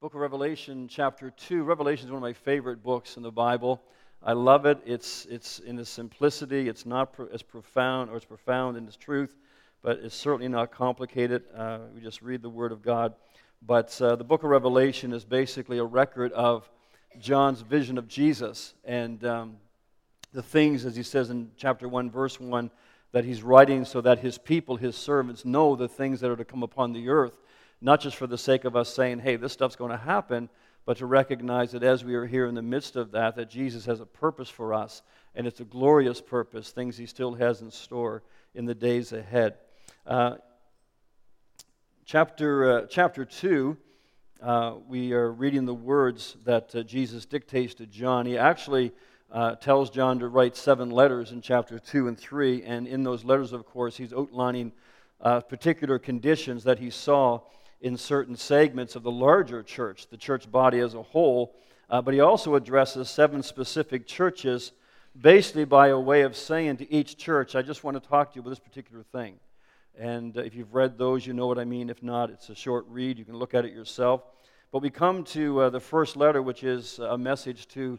Book of Revelation, chapter 2. Revelation is one of my favorite books in the Bible. I love it. It's, it's in its simplicity. It's not pro- as profound, or it's profound in its truth, but it's certainly not complicated. Uh, we just read the Word of God. But uh, the book of Revelation is basically a record of John's vision of Jesus and um, the things, as he says in chapter 1, verse 1, that he's writing so that his people, his servants, know the things that are to come upon the earth, not just for the sake of us saying, hey, this stuff's going to happen, but to recognize that as we are here in the midst of that, that Jesus has a purpose for us, and it's a glorious purpose, things he still has in store in the days ahead. Uh, chapter, uh, chapter 2, uh, we are reading the words that uh, Jesus dictates to John. He actually uh, tells John to write seven letters in chapter 2 and 3. And in those letters, of course, he's outlining uh, particular conditions that he saw in certain segments of the larger church, the church body as a whole. Uh, but he also addresses seven specific churches, basically by a way of saying to each church, I just want to talk to you about this particular thing. And uh, if you've read those, you know what I mean. If not, it's a short read. You can look at it yourself. But we come to uh, the first letter, which is a message to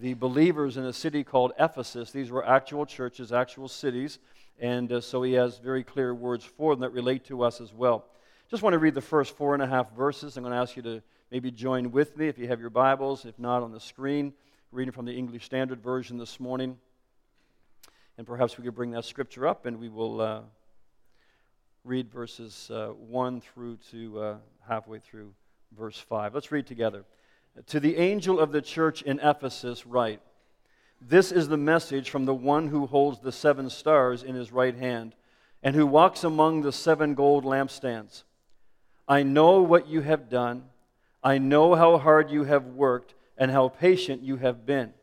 the believers in a city called Ephesus. These were actual churches, actual cities, and uh, so he has very clear words for them that relate to us as well. Just want to read the first four and a half verses. I'm going to ask you to maybe join with me if you have your Bibles, if not on the screen. Reading from the English Standard Version this morning. And perhaps we could bring that scripture up and we will uh, read verses uh, 1 through to uh, halfway through verse 5. Let's read together. To the angel of the church in Ephesus, write This is the message from the one who holds the seven stars in his right hand and who walks among the seven gold lampstands. I know what you have done. I know how hard you have worked and how patient you have been.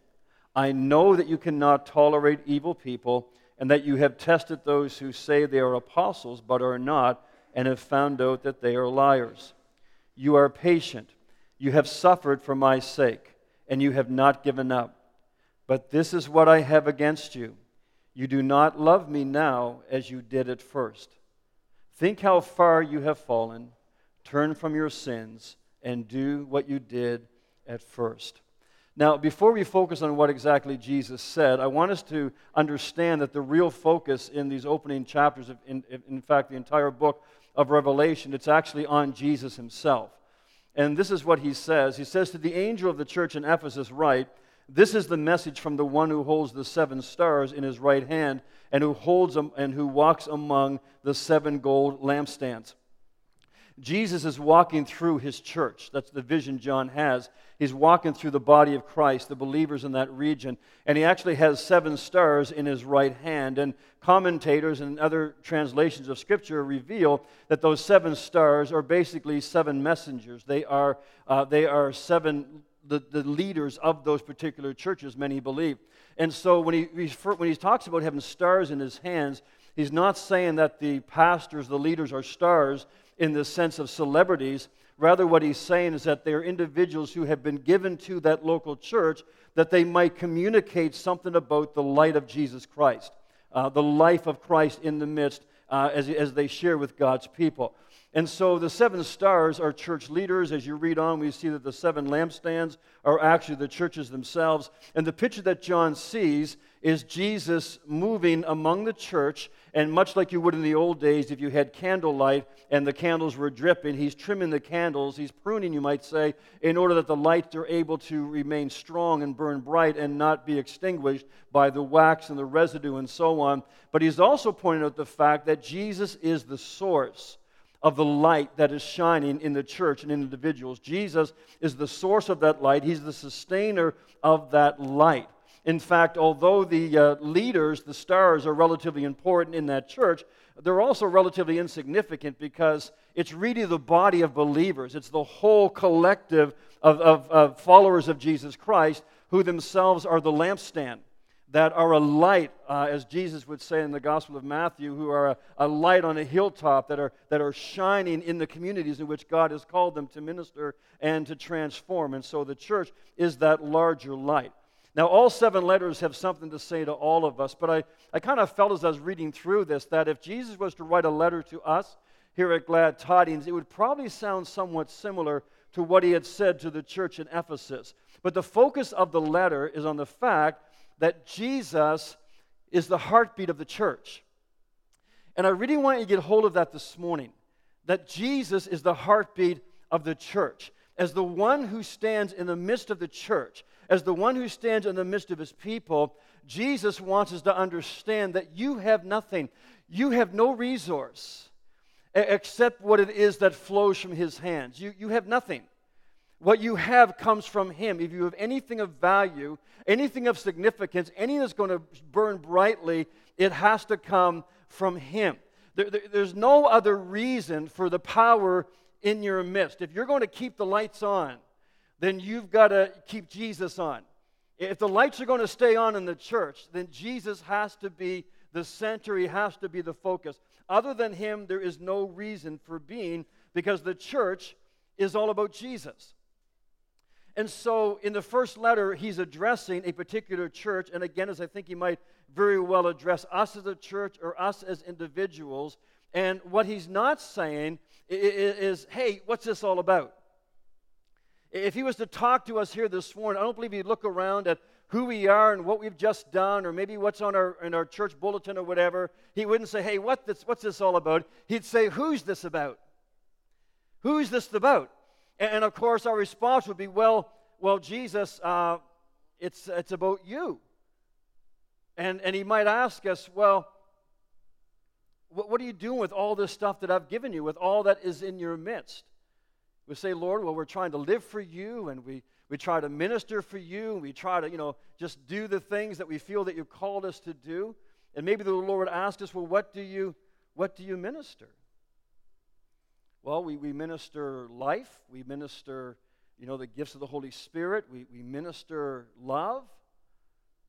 I know that you cannot tolerate evil people and that you have tested those who say they are apostles but are not and have found out that they are liars. You are patient you have suffered for my sake, and you have not given up. But this is what I have against you. You do not love me now as you did at first. Think how far you have fallen. Turn from your sins and do what you did at first. Now, before we focus on what exactly Jesus said, I want us to understand that the real focus in these opening chapters, of, in, in fact, the entire book of Revelation, it's actually on Jesus himself. And this is what he says. He says to the angel of the church in Ephesus, Write, this is the message from the one who holds the seven stars in his right hand and who holds them and who walks among the seven gold lampstands. Jesus is walking through his church. That's the vision John has. He's walking through the body of Christ, the believers in that region. And he actually has seven stars in his right hand. And commentators and other translations of Scripture reveal that those seven stars are basically seven messengers. They are, uh, they are seven, the, the leaders of those particular churches, many believe. And so when he, when he talks about having stars in his hands, he's not saying that the pastors, the leaders, are stars in the sense of celebrities. Rather, what he's saying is that they're individuals who have been given to that local church that they might communicate something about the light of Jesus Christ, uh, the life of Christ in the midst uh, as, as they share with God's people. And so the seven stars are church leaders. As you read on, we see that the seven lampstands are actually the churches themselves. And the picture that John sees is Jesus moving among the church. And much like you would in the old days, if you had candlelight and the candles were dripping, he's trimming the candles, he's pruning, you might say, in order that the lights are able to remain strong and burn bright and not be extinguished by the wax and the residue and so on. But he's also pointing out the fact that Jesus is the source of the light that is shining in the church and in individuals. Jesus is the source of that light, He's the sustainer of that light. In fact, although the uh, leaders, the stars, are relatively important in that church, they're also relatively insignificant because it's really the body of believers. It's the whole collective of, of, of followers of Jesus Christ who themselves are the lampstand that are a light, uh, as Jesus would say in the Gospel of Matthew, who are a, a, light on a hilltop that are, that are shining in the communities in which God has called them to minister and to transform. And so the church is that larger light. Now, all seven letters have something to say to all of us, but I, I kind of felt as I was reading through this that if Jesus was to write a letter to us, here at Glad Tidings, it would probably sound somewhat similar to what he had said to the church in Ephesus. But the focus of the letter is on the fact that Jesus is the heartbeat of the church. And I really want you to get hold of that this morning that Jesus is the heartbeat of the church. As the one who stands in the midst of the church, as the one who stands in the midst of his people, Jesus wants us to understand that you have nothing. You have no resource except what it is that flows from his hands. You, you have nothing. What you have comes from Him. If you have anything of value, anything of significance, anything that's going to burn brightly, it has to come from Him. There, there, there's no other reason for the power in your midst. If you're going to keep the lights on, then you've got to keep Jesus on. If the lights are going to stay on in the church, then Jesus has to be the center, He has to be the focus. Other than Him, there is no reason for being because the church is all about Jesus. And so in the first letter, he's addressing a particular church. And again, as I think he might very well address us as a church or us as individuals. And what he's not saying is, hey, what's this all about? If he was to talk to us here this morning, I don't believe he'd look around at who we are and what we've just done, or maybe what's on our in our church bulletin or whatever. He wouldn't say, "Hey, what this, what's this all about?" He'd say, "Who's this about? Who's this about?" And of course, our response would be, well, well, Jesus, uh, it's, it's about you. And, and he might ask us, well, what, what are you doing with all this stuff that I've given you, with all that is in your midst? We say, Lord, well, we're trying to live for you, and we, we try to minister for you, and we try to, you know, just do the things that we feel that you've called us to do. And maybe the Lord asked us, well, what do you, what do you minister? Well, we, we minister life, we minister, you know, the gifts of the Holy Spirit, we, we minister love.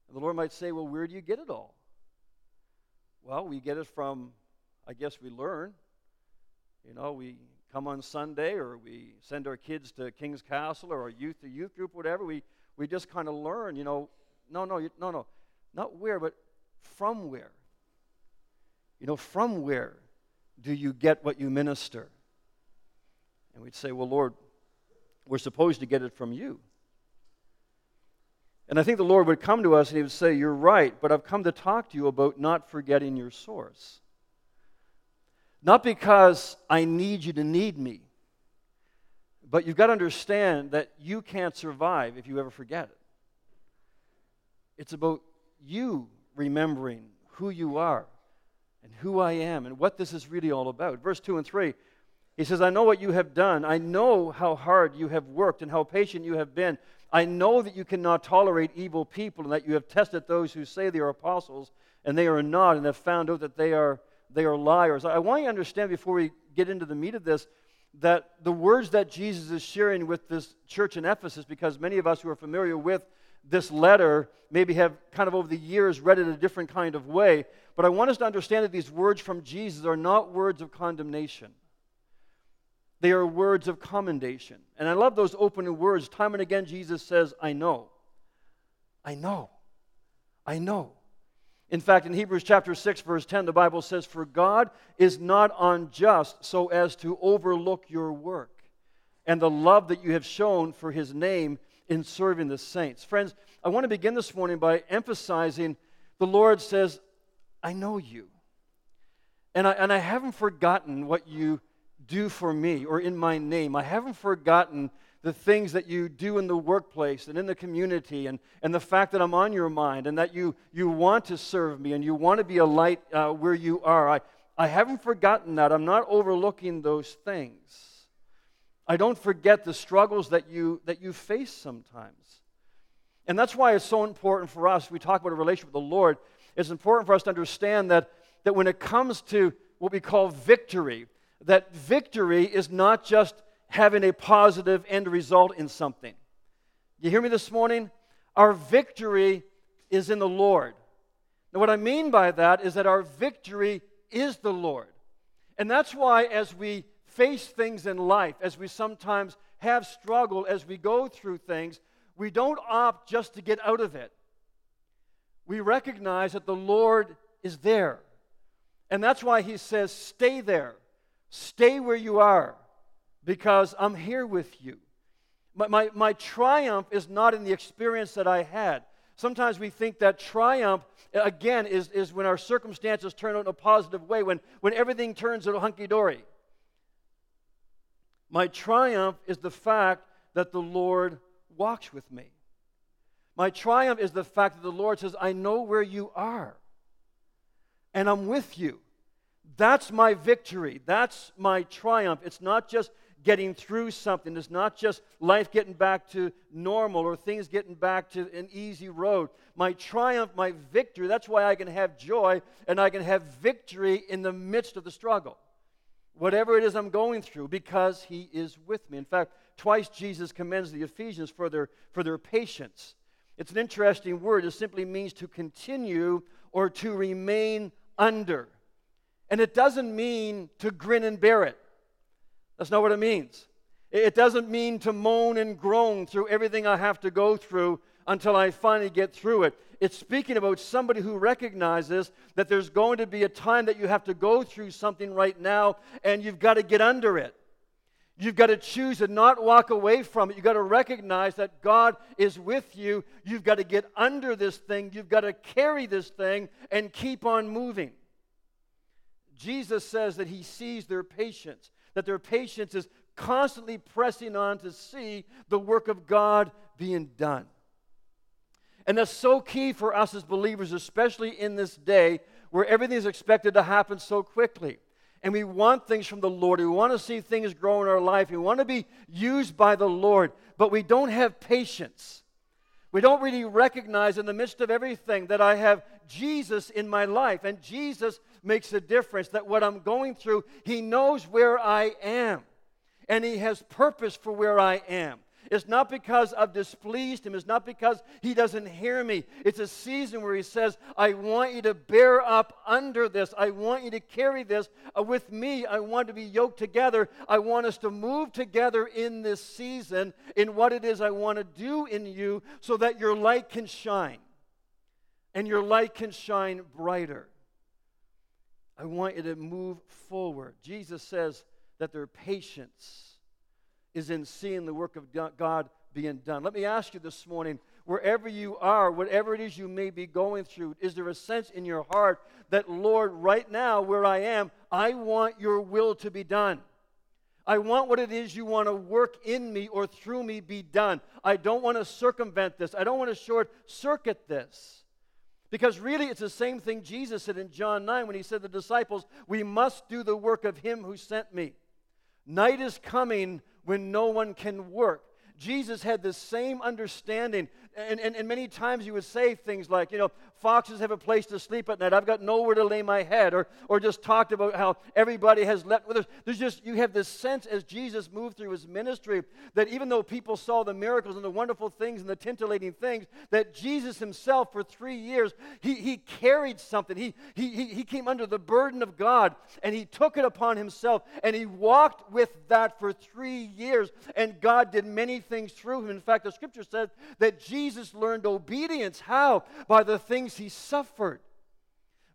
And the Lord might say, Well, where do you get it all? Well, we get it from, I guess we learn. You know, we come on Sunday or we send our kids to King's Castle or our youth to youth group, whatever. We, we just kind of learn, you know, no, no, no, no, not where, but from where. You know, from where do you get what you minister? And we'd say, Well, Lord, we're supposed to get it from you. And I think the Lord would come to us and he would say, You're right, but I've come to talk to you about not forgetting your source. Not because I need you to need me, but you've got to understand that you can't survive if you ever forget it. It's about you remembering who you are and who I am and what this is really all about. Verse 2 and 3 he says, I know what you have done. I know how hard you have worked and how patient you have been. I know that you cannot tolerate evil people and that you have tested those who say they are apostles and they are not and have found out that they are, they are liars. I want you to understand before we get into the meat of this that the words that Jesus is sharing with this church in Ephesus, because many of us who are familiar with this letter maybe have kind of over the years read it a different kind of way, but I want us to understand that these words from Jesus are not words of condemnation. They are words of commendation. And I love those opening words. Time and again, Jesus says, I know. I know. I know. In fact, in Hebrews chapter 6, verse 10, the Bible says, For God is not unjust so as to overlook your work and the love that you have shown for his name in serving the saints. Friends, I want to begin this morning by emphasizing the Lord says, I know you. And I, and I haven't forgotten what you do for me or in my name. I haven't forgotten the things that you do in the workplace and in the community and, and the fact that I'm on your mind and that you, you want to serve me and you want to be a light uh, where you are. I, I haven't forgotten that. I'm not overlooking those things. I don't forget the struggles that you, that you face sometimes. And that's why it's so important for us, we talk about a relationship with the Lord, it's important for us to understand that, that when it comes to what we call victory, that victory is not just having a positive end result in something. You hear me this morning? Our victory is in the Lord. Now, what I mean by that is that our victory is the Lord. And that's why, as we face things in life, as we sometimes have struggle, as we go through things, we don't opt just to get out of it. We recognize that the Lord is there. And that's why He says, stay there Stay where you are because I'm here with you. My, my, my triumph is not in the experience that I had. Sometimes we think that triumph, again, is, is when our circumstances turn out in a positive way, when, when everything turns into hunky dory. My triumph is the fact that the Lord walks with me. My triumph is the fact that the Lord says, I know where you are, and I'm with you. That's my victory. That's my triumph. It's not just getting through something. It's not just life getting back to normal or things getting back to an easy road. My triumph, my victory, that's why I can have joy and I can have victory in the midst of the struggle. Whatever it is I'm going through, because He is with me. In fact, twice Jesus commends the Ephesians for their, for their patience. It's an interesting word. It simply means to continue or to remain under. And it doesn't mean to grin and bear it. That's not what it means. It doesn't mean to moan and groan through everything I have to go through until I finally get through it. It's speaking about somebody who recognizes that there's going to be a time that you have to go through something right now and you've got to get under it. You've got to choose to not walk away from it. You've got to recognize that God is with you. You've got to get under this thing. You've got to carry this thing and keep on moving. Jesus says that he sees their patience that their patience is constantly pressing on to see the work of God being done. And that's so key for us as believers, especially in this day where everything is expected to happen so quickly. And we want things from the Lord. We want to see things grow in our life. We want to be used by the Lord, but we don't have patience. We don't really recognize in the midst of everything that I have Jesus in my life. And Jesus makes a difference. That what I'm going through, He knows where I am. And He has purpose for where I am. It's not because I've displeased him. It's not because he doesn't hear me. It's a season where he says, I want you to bear up under this. I want you to carry this with me. I want to be yoked together. I want us to move together in this season in what it is I want to do in you so that your light can shine and your light can shine brighter. I want you to move forward. Jesus says that their patience is in seeing the work of God being done. Let me ask you this morning wherever you are, whatever it is you may be going through, is there a sense in your heart that, Lord, right now where I am, I want your will to be done? I want what it is you want to work in me or through me be done. I don't want to circumvent this. I don't want to short circuit this. Because really, it's the same thing Jesus said in John 9 when he said to the disciples, We must do the work of him who sent me. Night is coming when no one can work. Jesus had the same understanding. And, and, and many times he would say things like, you know, foxes have a place to sleep at night. I've got nowhere to lay my head. Or, or just talked about how everybody has left. There's, there's just, you have this sense as Jesus moved through his ministry that even though people saw the miracles and the wonderful things and the tintillating things, that Jesus himself for three years, he, he carried something. He, he, he, he came under the burden of God and he took it upon himself and he walked with that for three years. And God did many things through him. In fact, the scripture says that Jesus learned obedience. How? By the things things he suffered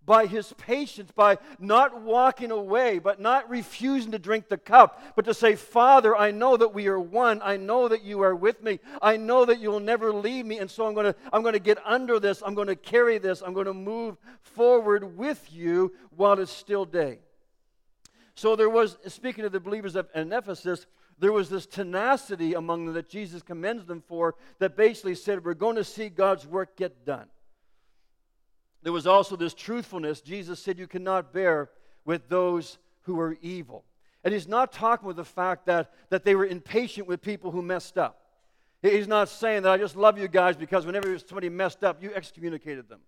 by his patience, by not walking away, but not refusing to drink the cup, but to say, Father, I know that we are one. I know that you are with me. I know that you'll never leave me. And so I'm going to, I'm going to get under this. I'm going to carry this. I'm going to move forward with you while it's still day. So there was, speaking of the believers in Ephesus, there was this tenacity among them that Jesus commends them for that basically said, We're going to see God's work get done. There was also this truthfulness. Jesus said, You cannot bear with those who are evil. And he's not talking with the fact that, that they were impatient with people who messed up. He's not saying that I just love you guys because whenever somebody messed up, you excommunicated them.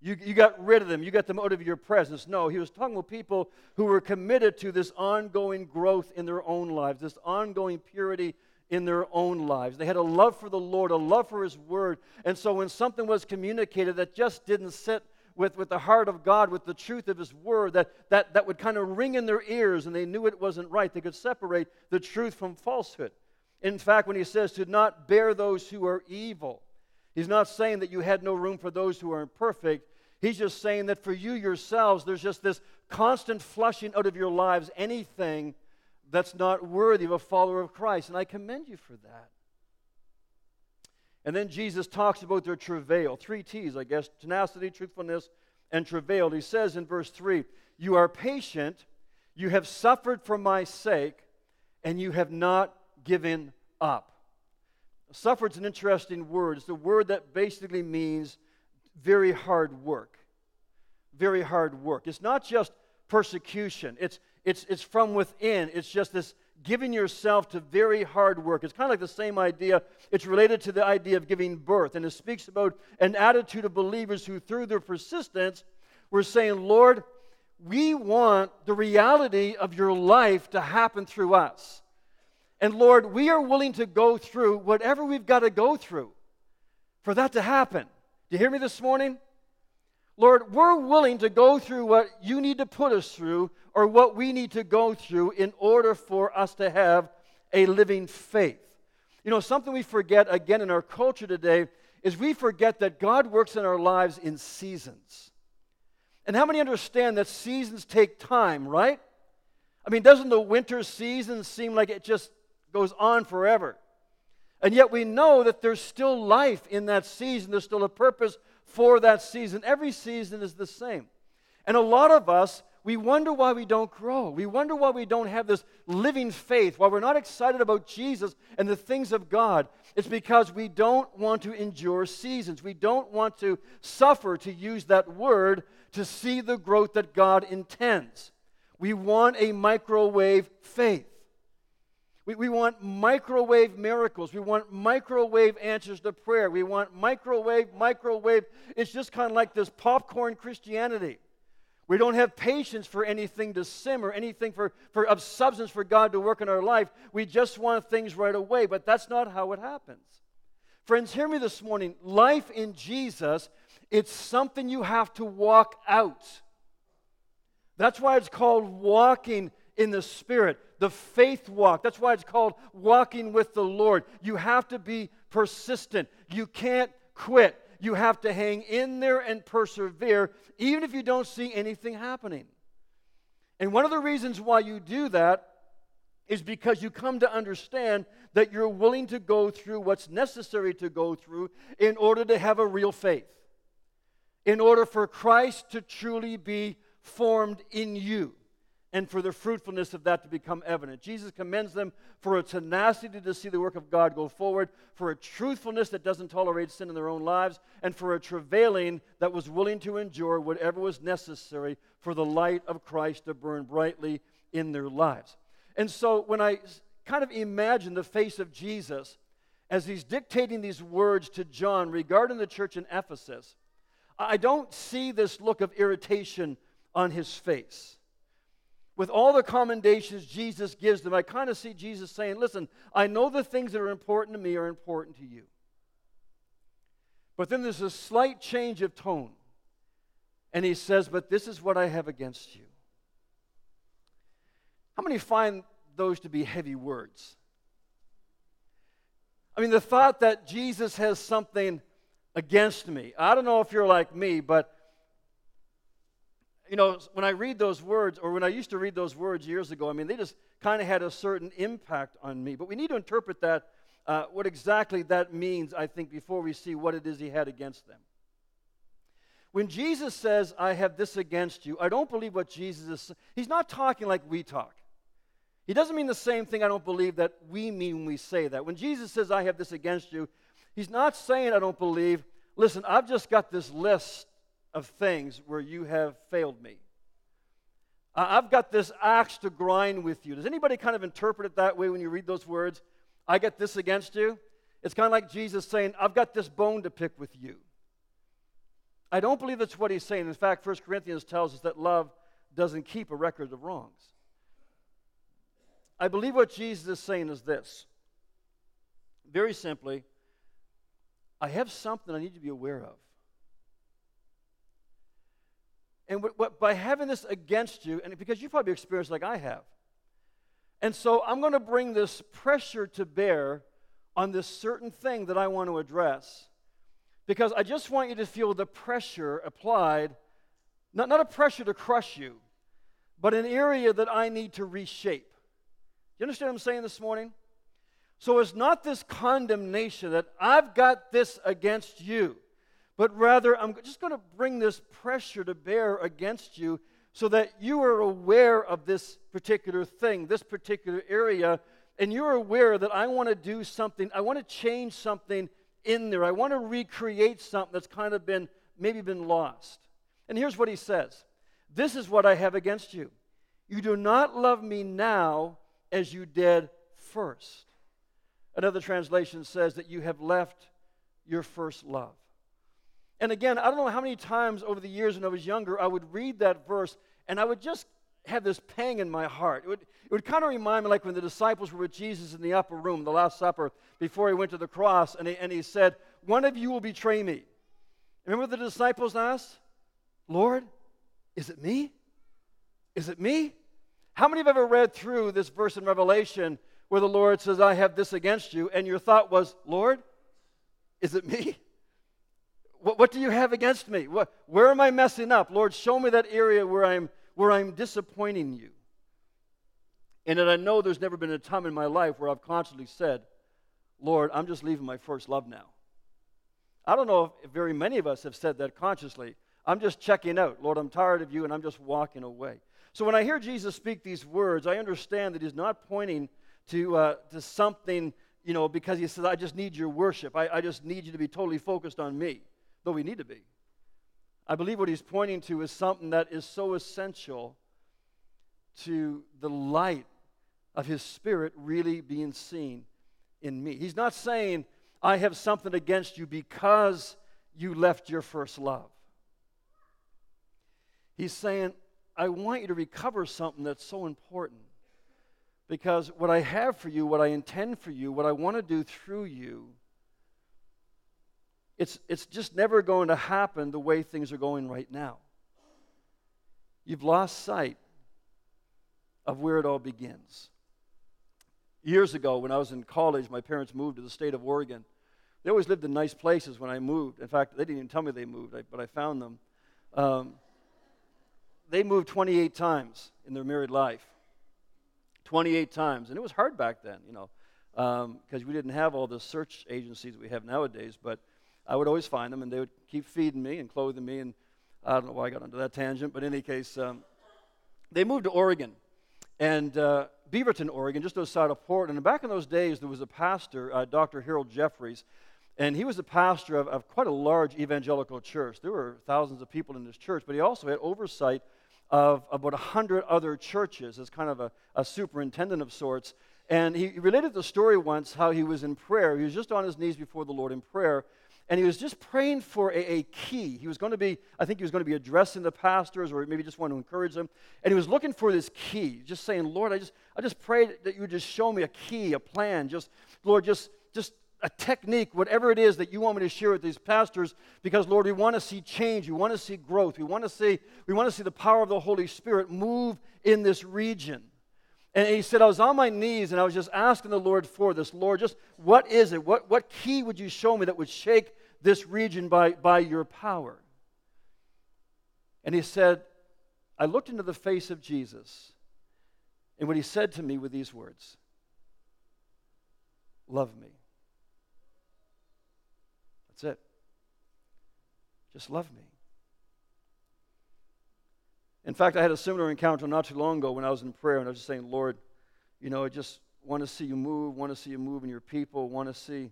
You, you got rid of them. You got them out of your presence. No, he was talking with people who were committed to this ongoing growth in their own lives, this ongoing purity in their own lives. They had a love for the Lord, a love for His Word. And so when something was communicated that just didn't sit with, with the heart of God, with the truth of His Word, that, that, that would kind of ring in their ears and they knew it wasn't right, they could separate the truth from falsehood. In fact, when He says to not bear those who are evil, He's not saying that you had no room for those who are imperfect. He's just saying that for you yourselves, there's just this constant flushing out of your lives anything that's not worthy of a follower of Christ. And I commend you for that. And then Jesus talks about their travail. Three T's, I guess tenacity, truthfulness, and travail. He says in verse 3 You are patient, you have suffered for my sake, and you have not given up. Suffer is an interesting word. It's a word that basically means very hard work. Very hard work. It's not just persecution, it's, it's, it's from within. It's just this giving yourself to very hard work. It's kind of like the same idea. It's related to the idea of giving birth. And it speaks about an attitude of believers who, through their persistence, were saying, Lord, we want the reality of your life to happen through us. And Lord, we are willing to go through whatever we've got to go through for that to happen. Do you hear me this morning? Lord, we're willing to go through what you need to put us through or what we need to go through in order for us to have a living faith. You know, something we forget again in our culture today is we forget that God works in our lives in seasons. And how many understand that seasons take time, right? I mean, doesn't the winter season seem like it just goes on forever? And yet we know that there's still life in that season, there's still a purpose for that season. Every season is the same. And a lot of us, we wonder why we don't grow. We wonder why we don't have this living faith, why we're not excited about Jesus and the things of God. It's because we don't want to endure seasons. We don't want to suffer, to use that word, to see the growth that God intends. We want a microwave faith. We, we want microwave miracles. We want microwave answers to prayer. We want microwave, microwave. It's just kind of like this popcorn Christianity. We don't have patience for anything to simmer, anything for, for of substance for God to work in our life. We just want things right away, but that's not how it happens. Friends, hear me this morning. Life in Jesus, it's something you have to walk out. That's why it's called walking in the Spirit, the faith walk. That's why it's called walking with the Lord. You have to be persistent, you can't quit. You have to hang in there and persevere, even if you don't see anything happening. And one of the reasons why you do that is because you come to understand that you're willing to go through what's necessary to go through in order to have a real faith, in order for Christ to truly be formed in you and for the fruitfulness of that to become evident. Jesus commends them for a tenacity to see the work of God go forward, for a truthfulness that doesn't tolerate sin in their own lives, and for a travailing that was willing to endure whatever was necessary for the light of Christ to burn brightly in their lives. And so when I kind of imagine the face of Jesus as he's dictating these words to John regarding the church in Ephesus, I don't see this look of irritation on his face with all the commendations Jesus gives them, I kind of see Jesus saying, Listen, I know the things that are important to me are important to you. But then there's a slight change of tone. And he says, But this is what I have against you. How many find those to be heavy words? I mean, the thought that Jesus has something against me. I don't know if you're like me, but you know, when I read those words, or when I used to read those words years ago, I mean, they just kind of had a certain impact on me. But we need to interpret that, uh, what exactly that means, I think, before we see what it is he had against them. When Jesus says, I have this against you, I don't believe what Jesus is He's not talking like we talk. He doesn't mean the same thing, I don't believe, that we mean when we say that. When Jesus says, I have this against you, he's not saying, I don't believe, listen, I've just got this list of things where you have failed me. I've got this axe to grind with you. Does anybody kind of interpret it that way when you read those words? I get this against you. It's kind of like Jesus saying, I've got this bone to pick with you. I don't believe that's what he's saying. In fact, 1 Corinthians tells us that love doesn't keep a record of wrongs. I believe what Jesus is saying is this very simply, I have something I need to be aware of. And what, what, by having this against you, and because you've probably experienced like I have. And so I'm going to bring this pressure to bear on this certain thing that I want to address. Because I just want you to feel the pressure applied, not, not a pressure to crush you, but an area that I need to reshape. You understand what I'm saying this morning? So it's not this condemnation that I've got this against you, but rather I'm just going to bring this pressure to bear against you so that you are aware of this particular thing, this particular area, and you're aware that I want to do something, I want to change something in there. I want to recreate something that's kind of been maybe been lost. And here's what he says This is what I have against you. You do not love me now as you did first. Another translation says that you have left your first love. And again, I don't know how many times over the years when I was younger, I would read that verse and I would just have this pang in my heart. It would, it would kind of remind me like when the disciples were with Jesus in the upper room, the Last Supper, before he went to the cross, and he, and he said, One of you will betray me. Remember the disciples asked, Lord, is it me? Is it me? How many have ever read through this verse in Revelation where the Lord says, I have this against you, and your thought was, Lord, is it me? What, what do you have against me? What, where am I messing up? Lord, show me that area where I'm, where I'm disappointing you. And that I know there's never been a time in my life where I've constantly said, Lord, I'm just leaving my first love now. I don't know if very many of us have said that consciously. I'm just checking out. Lord, I'm tired of you and I'm just walking away. So when I hear Jesus speak these words, I understand that he's not pointing to, uh, to something, you know, because he says, I just need your worship. I, I just need you to be totally focused on me, though we need to be. I believe what he's pointing to is something that is so essential to the light of his spirit really being seen in me. He's not saying, I have something against you because you left your first love. He's saying, I want you to recover something that's so important. Because what I have for you, what I intend for you, what I want to do through you, it's, it's just never going to happen the way things are going right now. You've lost sight of where it all begins. Years ago, when I was in college, my parents moved to the state of Oregon. They always lived in nice places when I moved. In fact, they didn't even tell me they moved, but I found them. Um, they moved 28 times in their married life. 28 times. And it was hard back then, you know, because um, we didn't have all the search agencies we have nowadays. But I would always find them, and they would keep feeding me and clothing me. And I don't know why I got onto that tangent, but in any case, um, they moved to Oregon. And uh, Beaverton, Oregon, just outside of Portland. And back in those days, there was a pastor, uh, Dr. Harold Jeffries, and he was the pastor of, of, quite a large evangelical church. There were thousands of people in this church, but he also had oversight of about 100 other churches as kind of a, a superintendent of sorts. And he related the story once how he was in prayer. He was just on his knees before the Lord in prayer, and he was just praying for a, a, key. He was going to be, I think he was going to be addressing the pastors or maybe just want to encourage them. And he was looking for this key, just saying, Lord, I just, I just pray that you would just show me a key, a plan. Just, Lord, just, just a technique, whatever it is that you want me to share with these pastors, because Lord, we want to see change, we want to see growth, we want to see, we want to see the power of the Holy Spirit move in this region. And he said, I was on my knees and I was just asking the Lord for this. Lord, just what is it? What, what key would you show me that would shake this region by, by your power? And he said, I looked into the face of Jesus, and what he said to me were these words Love me. That's it. Just love me. In fact, I had a similar encounter not too long ago when I was in prayer, and I was just saying, Lord, you know, I just want to see you move, want to see you move in your people, want to see,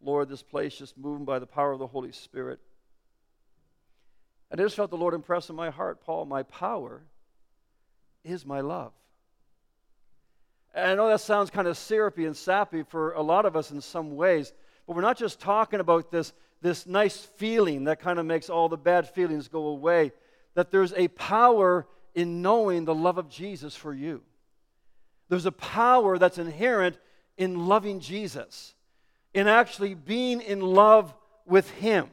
Lord, this place just moving by the power of the Holy Spirit. And I just felt the Lord impress in my heart, Paul, my power is my love. And I know that sounds kind of syrupy and sappy for a lot of us in some ways, but we're not just talking about this, this nice feeling that kind of makes all the bad feelings go away, that there's a power in knowing the love of Jesus for you. There's a power that's inherent in loving Jesus, in actually being in love with Him,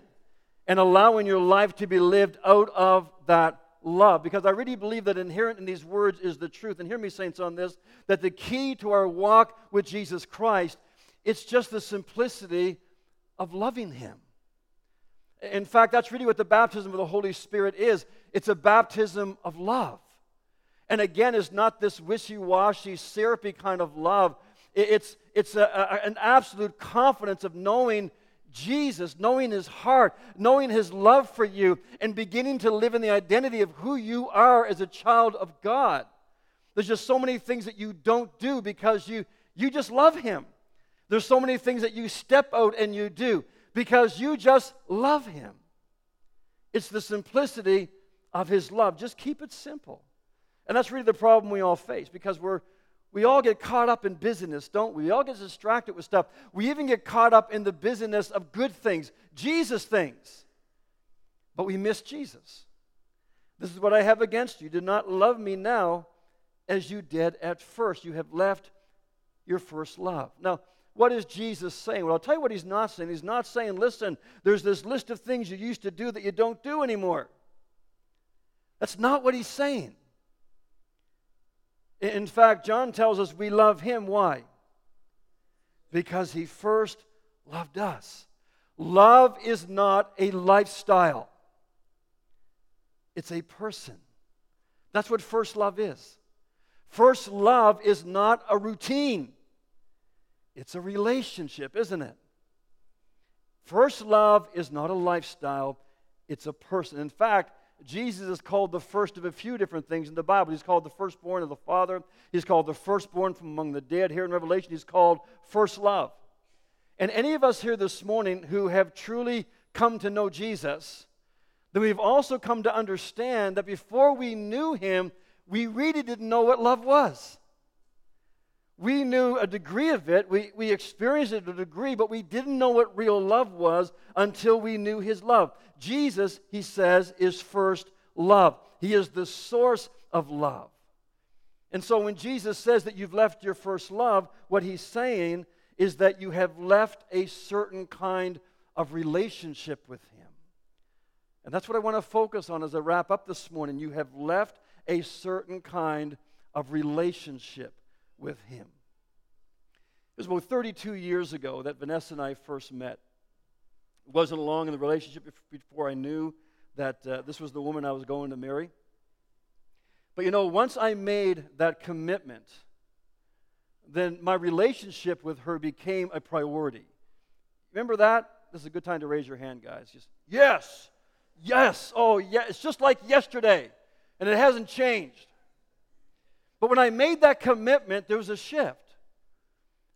and allowing your life to be lived out of that love. Because I really believe that inherent in these words is the truth. And hear me, saints, on this that the key to our walk with Jesus Christ it's just the simplicity of loving Him. In fact, that's really what the baptism of the Holy Spirit is it's a baptism of love. And again, it's not this wishy washy, syrupy kind of love. It's, it's a, a, an absolute confidence of knowing Jesus, knowing his heart, knowing his love for you, and beginning to live in the identity of who you are as a child of God. There's just so many things that you don't do because you, you just love him. There's so many things that you step out and you do because you just love him. It's the simplicity of his love. Just keep it simple. And that's really the problem we all face because we're we all get caught up in busyness, don't we? We all get distracted with stuff. We even get caught up in the busyness of good things, Jesus things. But we miss Jesus. This is what I have against you. Do not love me now as you did at first. You have left your first love. Now, what is Jesus saying? Well, I'll tell you what he's not saying. He's not saying, listen, there's this list of things you used to do that you don't do anymore. That's not what he's saying. In fact, John tells us we love him. Why? Because he first loved us. Love is not a lifestyle, it's a person. That's what first love is. First love is not a routine, it's a relationship, isn't it? First love is not a lifestyle, it's a person. In fact, Jesus is called the first of a few different things in the Bible. He's called the firstborn of the Father. He's called the firstborn from among the dead. Here in Revelation, he's called first love. And any of us here this morning who have truly come to know Jesus, then we've also come to understand that before we knew him, we really didn't know what love was. We knew a degree of it, we, we experienced it to a degree, but we didn't know what real love was until we knew his love. Jesus, he says, is first love. He is the source of love. And so when Jesus says that you've left your first love, what he's saying is that you have left a certain kind of relationship with him. And that's what I want to focus on as I wrap up this morning. You have left a certain kind of relationship with Him. It was about 32 years ago that Vanessa and I first met. It wasn't long in the relationship before I knew that uh, this was the woman I was going to marry. But you know, once I made that commitment, then my relationship with her became a priority. Remember that? This is a good time to raise your hand, guys. Just, yes, yes, oh, yeah, it's just like yesterday, and it hasn't changed. But when I made that commitment, there was a shift.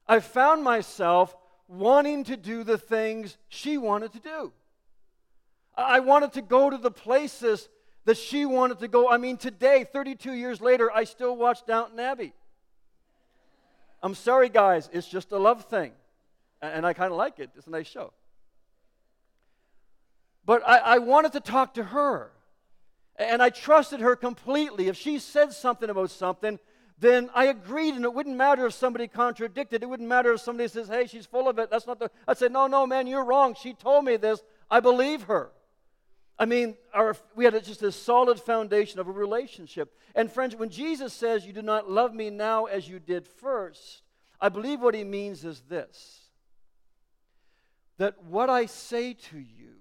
I found myself wanting to do the things she wanted to do. I wanted to go to the places that she wanted to go. I mean, today, 32 years later, I still watch Downton Abbey. I'm sorry, guys, it's just a love thing. And I kind of like it. It's a nice show. But I, I wanted to talk to her. And I trusted her completely. If she said something about something, then I agreed, and it wouldn't matter if somebody contradicted. It wouldn't matter if somebody says, "Hey, she's full of it." That's not the. I'd say, "No, no, man, you're wrong. She told me this. I believe her." I mean, our, we had just a solid foundation of a relationship. And friends, when Jesus says, "You do not love me now as you did first, I believe what he means is this: that what I say to you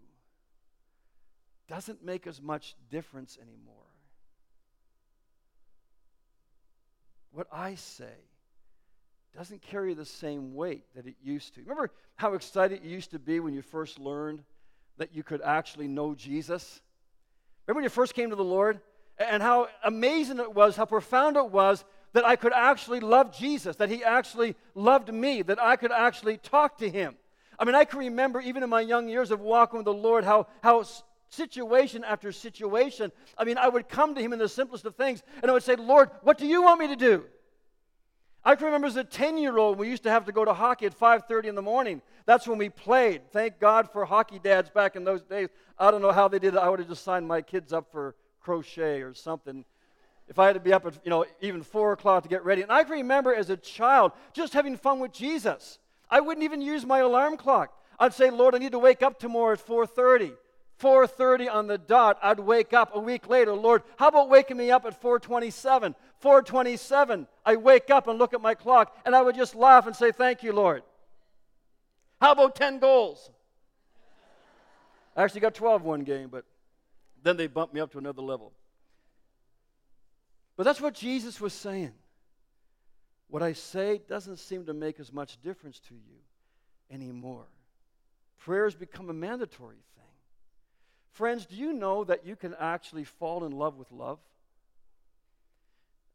doesn't make as much difference anymore. What I say doesn't carry the same weight that it used to. Remember how excited you used to be when you first learned that you could actually know Jesus? Remember when you first came to the Lord? And how amazing it was, how profound it was that I could actually love Jesus, that He actually loved me, that I could actually talk to Him. I mean, I can remember even in my young years of walking with the Lord how, how situation after situation. I mean, I would come to him in the simplest of things and I would say, Lord, what do you want me to do? I can remember as a 10 year old, we used to have to go to hockey at 5.30 in the morning. That's when we played. Thank God for hockey dads back in those days. I don't know how they did it. I would have just signed my kids up for crochet or something. If I had to be up at, you know, even 4 o'clock to get ready. And I can remember as a child just having fun with Jesus. I wouldn't even use my alarm clock. I'd say, Lord, I need to wake up tomorrow at 4.30. 4:30 on the dot, I'd wake up a week later. Lord, how about waking me up at 4:27? 4:27, I wake up and look at my clock and I would just laugh and say, "Thank you, Lord." How about 10 goals? I actually got 12 one game, but then they bumped me up to another level. But that's what Jesus was saying. What I say doesn't seem to make as much difference to you anymore. Prayer has become a mandatory. Friends, do you know that you can actually fall in love with love?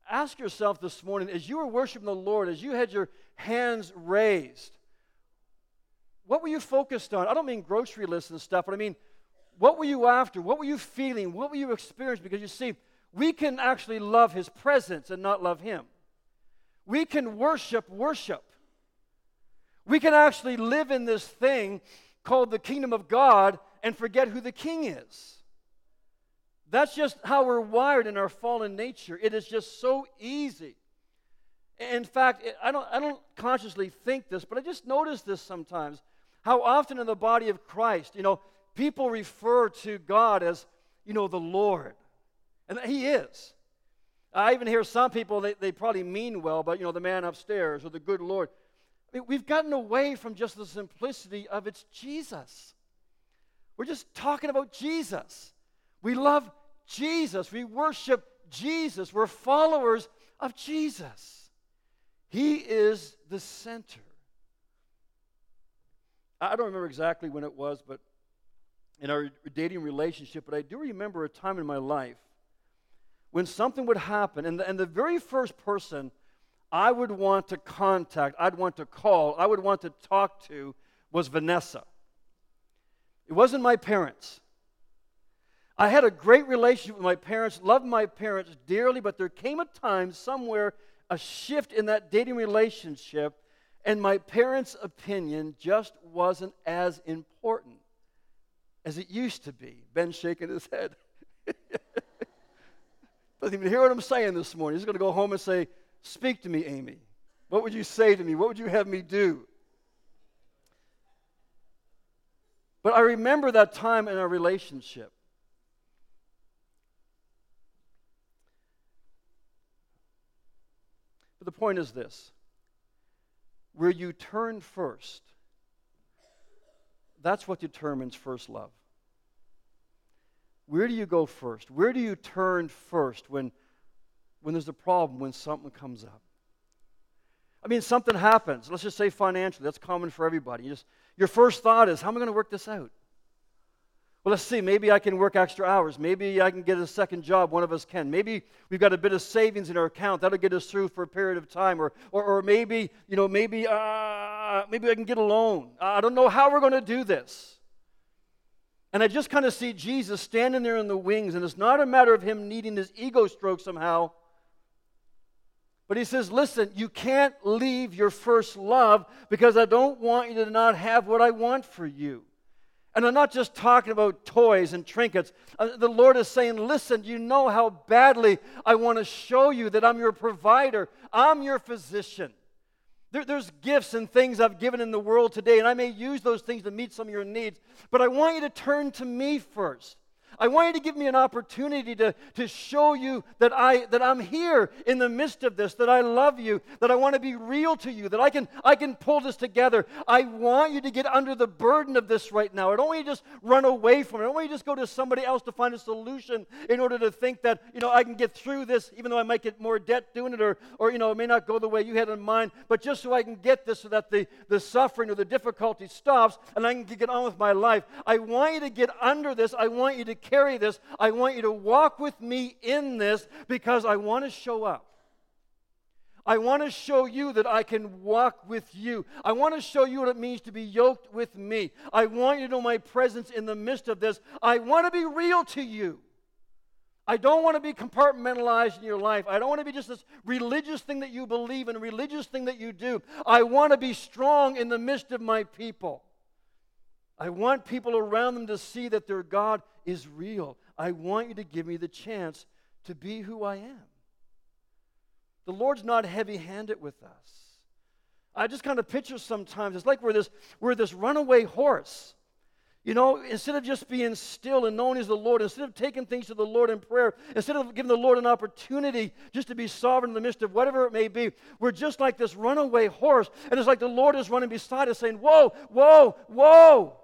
Ask yourself this morning, as you were worshiping the Lord, as you had your hands raised, what were you focused on? I don't mean grocery lists and stuff, but I mean, what were you after? What were you feeling? What were you experiencing? Because you see, we can actually love His presence and not love Him. We can worship worship. We can actually live in this thing called the kingdom of God and forget who the king is. That's just how we're wired in our fallen nature. It is just so easy. In fact, I don't, I don't consciously think this, but I just notice this sometimes. How often in the body of Christ, you know, people refer to God as, you know, the Lord. And He is. I even hear some people, they, they probably mean well, but, you know, the man upstairs or the good Lord. I mean, we've gotten away from just the simplicity of it's Jesus. We're just talking about Jesus. We love Jesus. We worship Jesus. We're followers of Jesus. He is the center. I don't remember exactly when it was, but in our dating relationship, but I do remember a time in my life when something would happen, and the, and the very first person I would want to contact, I'd want to call, I would want to talk to was Vanessa. It wasn't my parents. I had a great relationship with my parents, loved my parents dearly, but there came a time somewhere, a shift in that dating relationship, and my parents' opinion just wasn't as important as it used to be. Ben shaking his head. Doesn't even hear what I'm saying this morning. He's going to go home and say, Speak to me, Amy. What would you say to me? What would you have me do? But I remember that time in our relationship. But the point is this where you turn first, that's what determines first love. Where do you go first? Where do you turn first when, when there's a problem, when something comes up? I mean, something happens. Let's just say financially. That's common for everybody. You just, your first thought is, how am I going to work this out? Well, let's see. Maybe I can work extra hours. Maybe I can get a second job. One of us can. Maybe we've got a bit of savings in our account. That'll get us through for a period of time. Or, or, or maybe, you know, maybe, uh, maybe I can get a loan. I don't know how we're going to do this. And I just kind of see Jesus standing there in the wings, and it's not a matter of him needing his ego stroke somehow. But he says, Listen, you can't leave your first love because I don't want you to not have what I want for you. And I'm not just talking about toys and trinkets. Uh, the Lord is saying, listen, you know how badly I want to show you that I'm your provider, I'm your physician. There, there's gifts and things I've given in the world today, and I may use those things to meet some of your needs, but I want you to turn to me first. I want you to give me an opportunity to, to show you that, I, that I'm here in the midst of this, that I love you, that I want to be real to you, that I can, I can pull this together. I want you to get under the burden of this right now. I don't want you to just run away from it. I don't want you to just go to somebody else to find a solution in order to think that, you know, I can get through this, even though I might get more debt doing it, or, or you know, it may not go the way you had in mind, but just so I can get this so that the, the suffering or the difficulty stops and I can get on with my life. I want you to get under this. I want you to carry this. I want you to walk with me in this because I want to show up. I want to show you that I can walk with you. I want to show you what it means to be yoked with me. I want you to know my presence in the midst of this. I want to be real to you. I don't want to be compartmentalized in your life. I don't want to be just this religious thing that you believe in, religious thing that you do. I want to be strong in the midst of my people. I want people around them to see that their God is real. I want you to give me the chance to be who I am. The Lord's not heavy handed with us. I just kind of picture sometimes it's like we're this, we're this runaway horse. You know, instead of just being still and knowing He's the Lord, instead of taking things to the Lord in prayer, instead of giving the Lord an opportunity just to be sovereign in the midst of whatever it may be, we're just like this runaway horse. And it's like the Lord is running beside us saying, Whoa, whoa, whoa.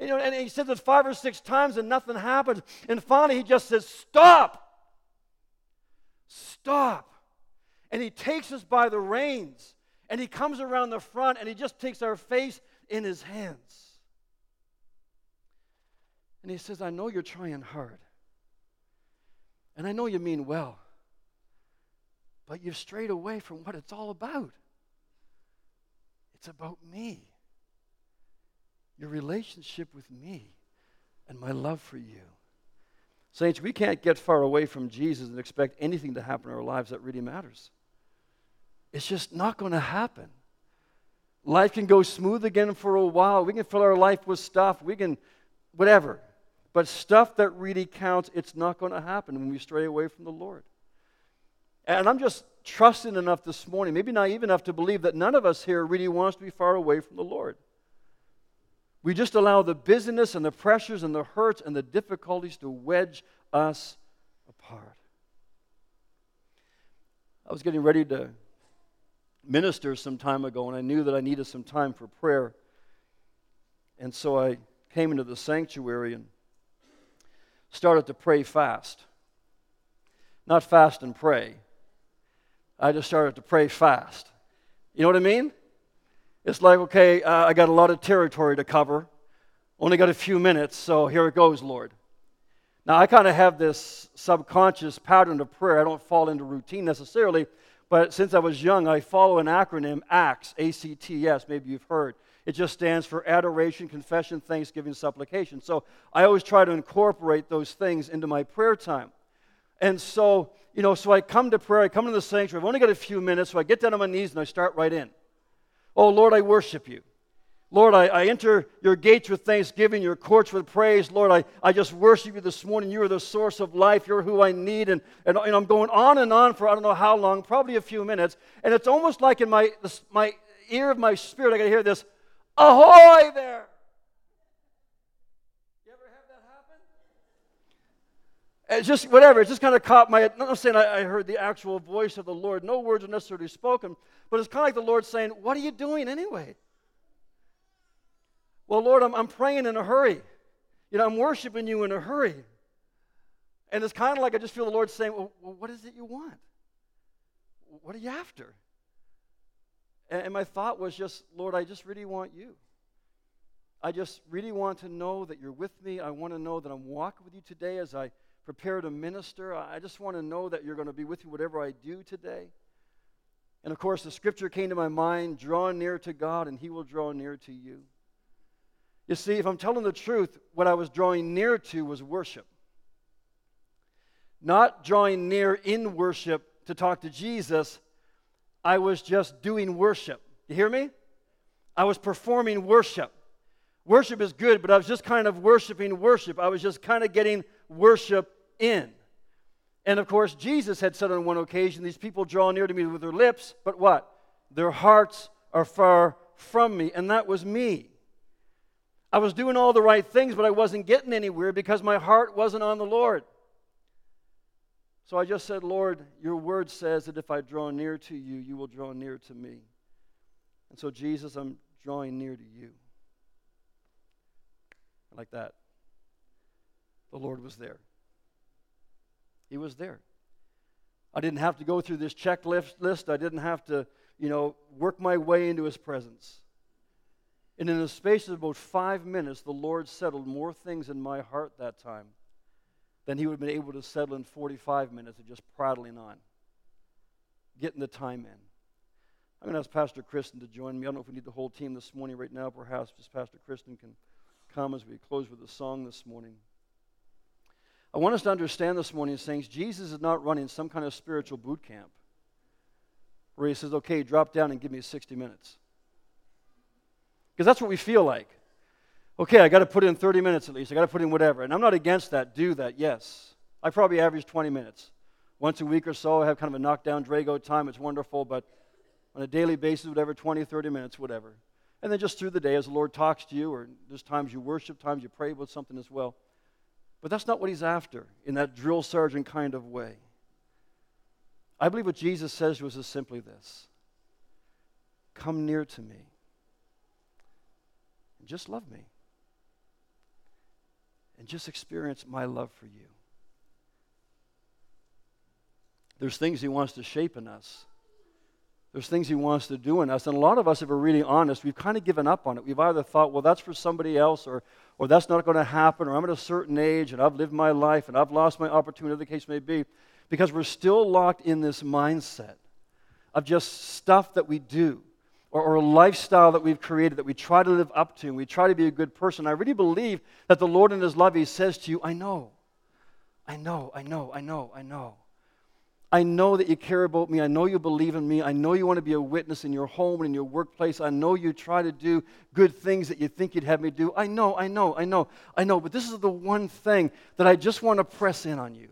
You know, and he says this five or six times and nothing happens. And finally, he just says, Stop! Stop. And he takes us by the reins and he comes around the front and he just takes our face in his hands. And he says, I know you're trying hard. And I know you mean well. But you've strayed away from what it's all about. It's about me, your relationship with me, and my love for you. Saints, we can't get far away from Jesus and expect anything to happen in our lives that really matters. It's just not going to happen. Life can go smooth again for a while. We can fill our life with stuff. We can, whatever. But stuff that really counts, it's not going to happen when we stray away from the Lord. And I'm just trusting enough this morning, maybe naive enough to believe that none of us here really wants to be far away from the Lord. We just allow the busyness and the pressures and the hurts and the difficulties to wedge us apart. I was getting ready to minister some time ago, and I knew that I needed some time for prayer. And so I came into the sanctuary and started to pray fast. Not fast and pray. I just started to pray fast. You know what I mean? It's like, okay, uh, I got a lot of territory to cover. Only got a few minutes, so here it goes, Lord. Now, I kind of have this subconscious pattern of prayer. I don't fall into routine necessarily, but since I was young, I follow an acronym ACTS, A C T S, maybe you've heard. It just stands for adoration, confession, thanksgiving, supplication. So I always try to incorporate those things into my prayer time. And so, you know, so I come to prayer, I come to the sanctuary, I've only got a few minutes, so I get down on my knees and I start right in. Oh, Lord, I worship you. Lord, I, I, enter your gates with thanksgiving, your courts with praise. Lord, I, I just worship you this morning. You are the source of life. You're who I need. And, and, and I'm going on and on for I don't know how long, probably a few minutes. And it's almost like in my, this, my ear of my spirit, I got to hear this Ahoy there! You ever have that happen? It's just whatever. It just kind of caught my. I'm not saying I, I heard the actual voice of the Lord. No words are necessarily spoken, but it's kind of like the Lord saying, What are you doing anyway? Well, Lord, I'm, I'm praying in a hurry. You know, I'm worshiping you in a hurry. And it's kind of like I just feel the Lord saying, well, what is it you want? What are you after? And, and my thought was just, Lord, I just really want you. I just really want to know that you're with me. I want to know that I'm walking with you today as I prepare to minister. I just want to know that you're going to be with me whatever I do today. And of course, the scripture came to my mind draw near to God, and he will draw near to you. You see, if I'm telling the truth, what I was drawing near to was worship. Not drawing near in worship to talk to Jesus, I was just doing worship. You hear me? I was performing worship. Worship is good, but I was just kind of worshiping worship. I was just kind of getting worship in. And of course, Jesus had said on one occasion, These people draw near to me with their lips, but what? Their hearts are far from me. And that was me. I was doing all the right things, but I wasn't getting anywhere because my heart wasn't on the Lord. So I just said, Lord, your word says that if I draw near to you, you will draw near to me. And so, Jesus, I'm drawing near to you. Like that. The Lord was there. He was there. I didn't have to go through this checklist. I didn't have to, you know, work my way into his presence. And in the space of about five minutes, the Lord settled more things in my heart that time than he would have been able to settle in 45 minutes of just prattling on, getting the time in. I'm going to ask Pastor Kristen to join me. I don't know if we need the whole team this morning right now. Perhaps just Pastor Kristen can come as we close with a song this morning. I want us to understand this morning, saints, Jesus is not running some kind of spiritual boot camp where he says, okay, drop down and give me 60 minutes. Because that's what we feel like okay, I got to put in 30 minutes at least. I got to put in whatever. And I'm not against that. Do that, yes. I probably average 20 minutes. Once a week or so, I have kind of a knockdown Drago time. It's wonderful, but on a daily basis, whatever, 20, 30 minutes, whatever. And then just through the day, as the Lord talks to you, or there's times you worship, times you pray about something as well. But that's not what he's after in that drill sergeant kind of way. I believe what Jesus says to us is simply this Come near to me and just love me and just experience my love for you. there's things He wants to shape in us. There's things He wants to do in us. And a lot of us, if we're really honest, we've kind of given up on it. We've either thought, well, that's for somebody else, or, or that's not going to happen, or I'm at a certain age, and I've lived my life, and I've lost my opportunity, the case may be, because we're still locked in this mindset of just stuff that we do. Or, or, a lifestyle that we've created that we try to live up to and we try to be a good person. I really believe that the Lord in His love, He says to you, I know, I know, I know, I know, I know. I know that you care about me. I know you believe in me. I know you want to be a witness in your home and in your workplace. I know you try to do good things that you think you'd have me do. I know, I know, I know, I know. But this is the one thing that I just want to press in on you.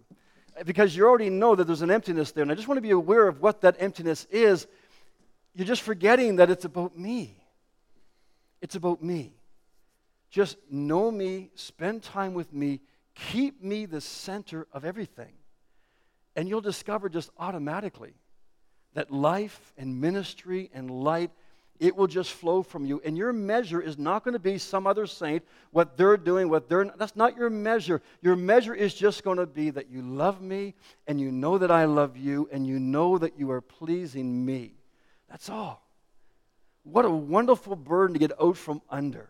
Because you already know that there's an emptiness there. And I just want to be aware of what that emptiness is. You're just forgetting that it's about me. It's about me. Just know me, spend time with me, keep me the center of everything. And you'll discover just automatically that life and ministry and light, it will just flow from you. And your measure is not going to be some other saint, what they're doing, what they're that's not your measure. Your measure is just going to be that you love me and you know that I love you and you know that you are pleasing me. That's all. What a wonderful burden to get out from under.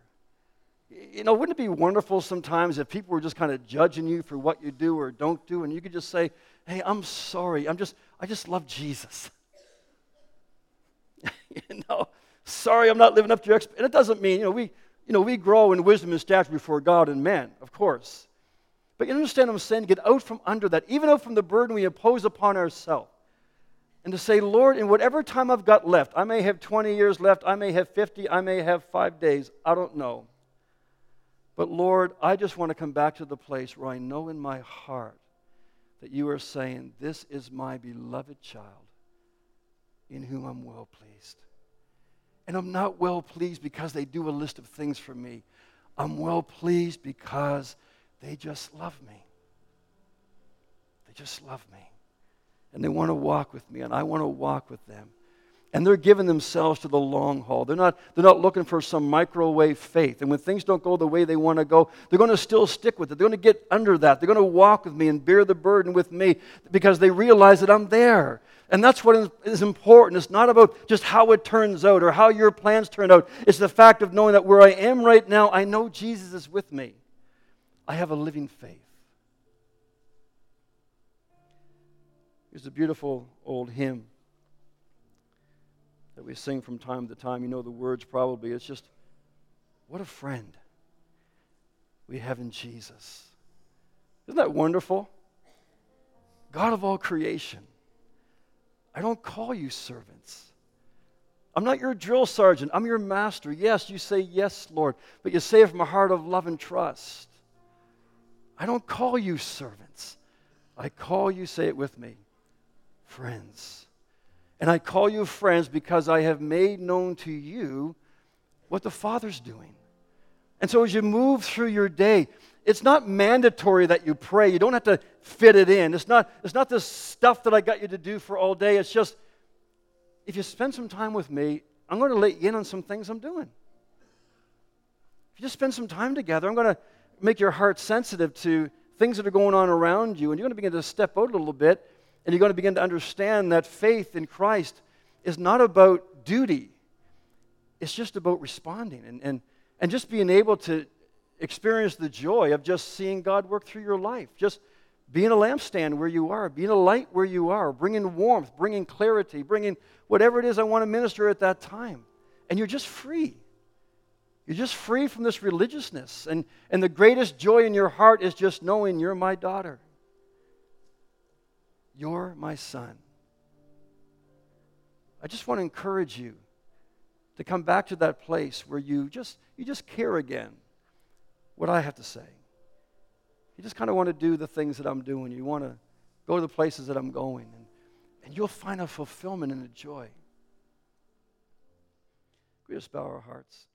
You know, wouldn't it be wonderful sometimes if people were just kind of judging you for what you do or don't do, and you could just say, hey, I'm sorry. I'm just, I just love Jesus. you know, sorry I'm not living up to your expectations. And it doesn't mean, you know, we, you know, we grow in wisdom and stature before God and men, of course. But you understand what I'm saying? Get out from under that, even out from the burden we impose upon ourselves. And to say, Lord, in whatever time I've got left, I may have 20 years left, I may have 50, I may have five days, I don't know. But Lord, I just want to come back to the place where I know in my heart that you are saying, This is my beloved child in whom I'm well pleased. And I'm not well pleased because they do a list of things for me. I'm well pleased because they just love me. They just love me. And they want to walk with me, and I want to walk with them and they're giving themselves to the long haul. They're not, they're not looking for some microwave faith. And when things don't go the way they want to go, they're going to still stick with it. They're going to get under that. They're going to walk with me and bear the burden with me because they realize that I'm there. And that's what is important. It's not about just how it turns out or how your plans turn out. It's the fact of knowing that where I am right now, I know Jesus is with me. I have a living faith. There's a beautiful old hymn that we sing from time to time. You know the words probably. It's just, what a friend we have in Jesus. Isn't that wonderful? God of all creation. I don't call you servants. I'm not your drill sergeant. I'm your master. Yes, you say yes, Lord, but you say it from a heart of love and trust. I don't call you servants. I call you, say it with me, friends. And I call you friends because I have made known to you what the Father's doing. And so as you move through your day, it's not mandatory that you pray. You don't have to fit it in. It's not, it's not this stuff that I got you to do for all day. It's just, if you spend some time with me, I'm going to let you in on some things I'm doing. If you just spend some time together, I'm going to make your heart sensitive to things that are going on around you, and you're going to begin to step out a little bit and you're going to begin to understand that faith in Christ is not about duty, it's just about responding and, and, and just being able to experience the joy of just seeing God work through your life. Just being a lampstand where you are, being a light where you are, bringing warmth, bringing clarity, bringing whatever it is I want to minister at that time. And you're just free. You're just free from this religiousness. And, and the greatest joy in your heart is just knowing you're my daughter. You're my son. I just want to encourage you to come back to that place where you just you just care again what I have to say. You just kind of want to do the things that I'm doing. You want to go to the places that I'm going and, and you'll find a fulfillment and a joy. We just bow our hearts.